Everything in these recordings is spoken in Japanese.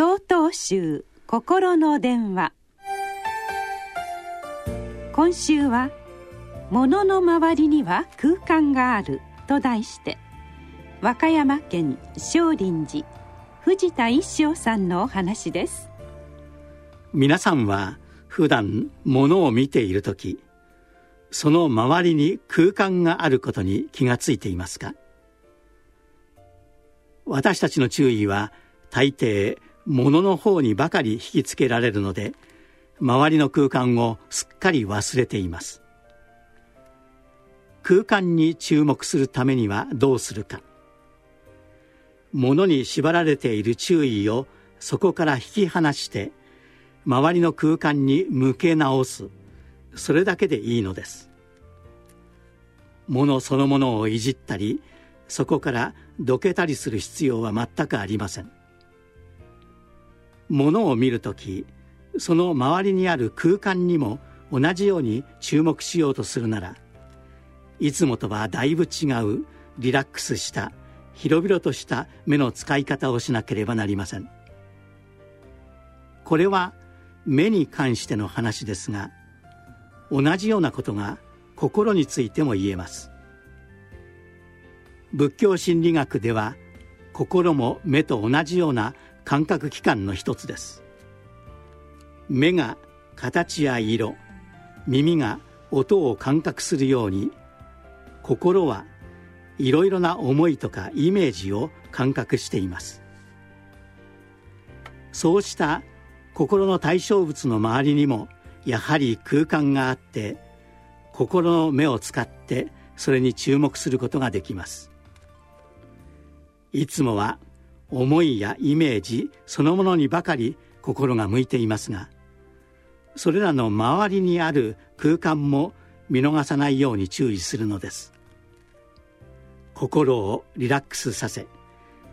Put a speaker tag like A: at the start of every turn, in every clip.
A: 総統集心の電話。今週は「物の周りには空間がある」と題して和歌山県少林寺藤田一生さんのお話です。
B: 皆さんは普段物を見ている時その周りに空間があることに気がついていますか？私たちの注意は大抵物の方にばかり引きつけられるので周りの空間をすっかり忘れています。空間に注目するためにはどうするか。物に縛られている注意をそこから引き離して周りの空間に向け直す。それだけでいいのです。物そのものをいじったりそこからどけたりする必要は全くありません。物を見る時その周りにある空間にも同じように注目しようとするならいつもとはだいぶ違うリラックスした広々とした目の使い方をしなければなりません。これは目に関しての話ですが同じようなことが心についても言えます。仏教心理学では心も目と同じような感覚器官の一つです。目が形や色耳が音を感覚するように心はいろいろな思いとかイメージを感覚しています。そうした心の対象物の周りにもやはり空間があって心の目を使ってそれに注目することができます。いつもは思いやイメージそのものにばかり心が向いていますがそれらの周りにある空間も見逃さないように注意するのです。心をリラックスさせ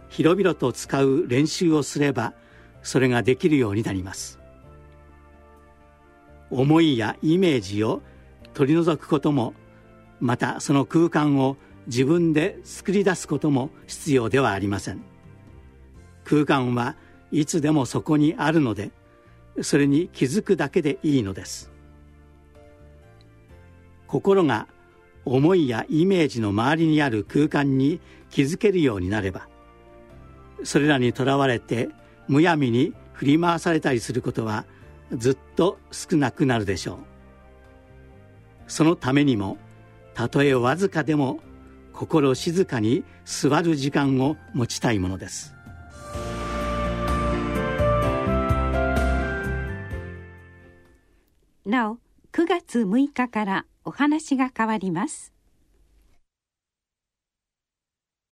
B: 広々と使う練習をすればそれができるようになります。思いやイメージを取り除くこともまたその空間を自分で作り出すことも必要ではありません。空間はいつでもそこにあるのでそれに気づくだけでいいのです。心が思いやイメージの周りにある空間に気づけるようになればそれらにとらわれてむやみに振り回されたりすることはずっと少なくなるでしょう。そのためにもたとえわずかでも心静かに座る時間を持ちたいものです。
A: なお9月6日からお話が変わります。